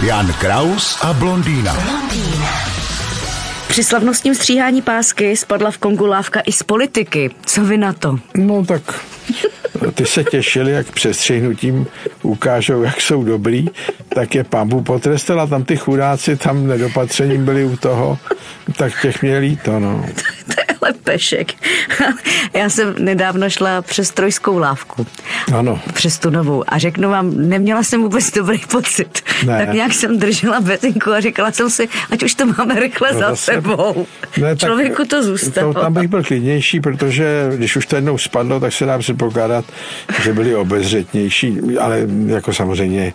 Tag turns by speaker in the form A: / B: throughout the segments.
A: Jan Kraus a blondýna.
B: Při slavnostním stříhání pásky spadla v Kongu lávka i z politiky. Co vy na to?
C: No tak ty se těšili, jak přestřihnutím ukážou, jak jsou dobrý, tak je pambu potrestala. Tam ty chudáci tam nedopatřením byli u toho, tak těch měli to, no.
B: to je ale pešek. Já jsem nedávno šla přes trojskou lávku.
C: Ano.
B: Přes tu novou. A řeknu vám, neměla jsem vůbec dobrý pocit.
C: Ne.
B: Tak nějak jsem držela betinku a říkala jsem si, ať už to máme rychle
C: No
B: za
C: zase-
B: sebou.
C: Ne, tak
B: Člověku to zůstalo.
C: To, tam bych byl klidnější, protože když už to jednou spadlo, tak se dá předpokládat, že byli obezřetnější, ale jako samozřejmě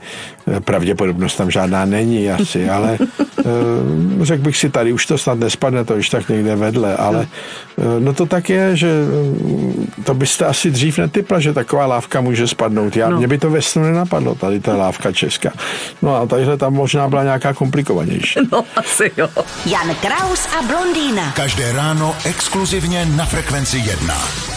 C: eh, pravděpodobnost tam žádná není asi, ale eh, řekl bych si, tady už to snad nespadne, to už tak někde vedle, ale no to tak je, že eh, to byste asi dřív netypla, že taková lávka může spadnout. Já,
B: No.
C: Mě by to ve snu nenapadlo, tady ta lávka česká. No a tadyhle tam možná byla nějaká komplikovanější.
B: No asi jo.
D: Jan Kraus a blondýna.
A: Každé ráno exkluzivně na Frekvenci 1.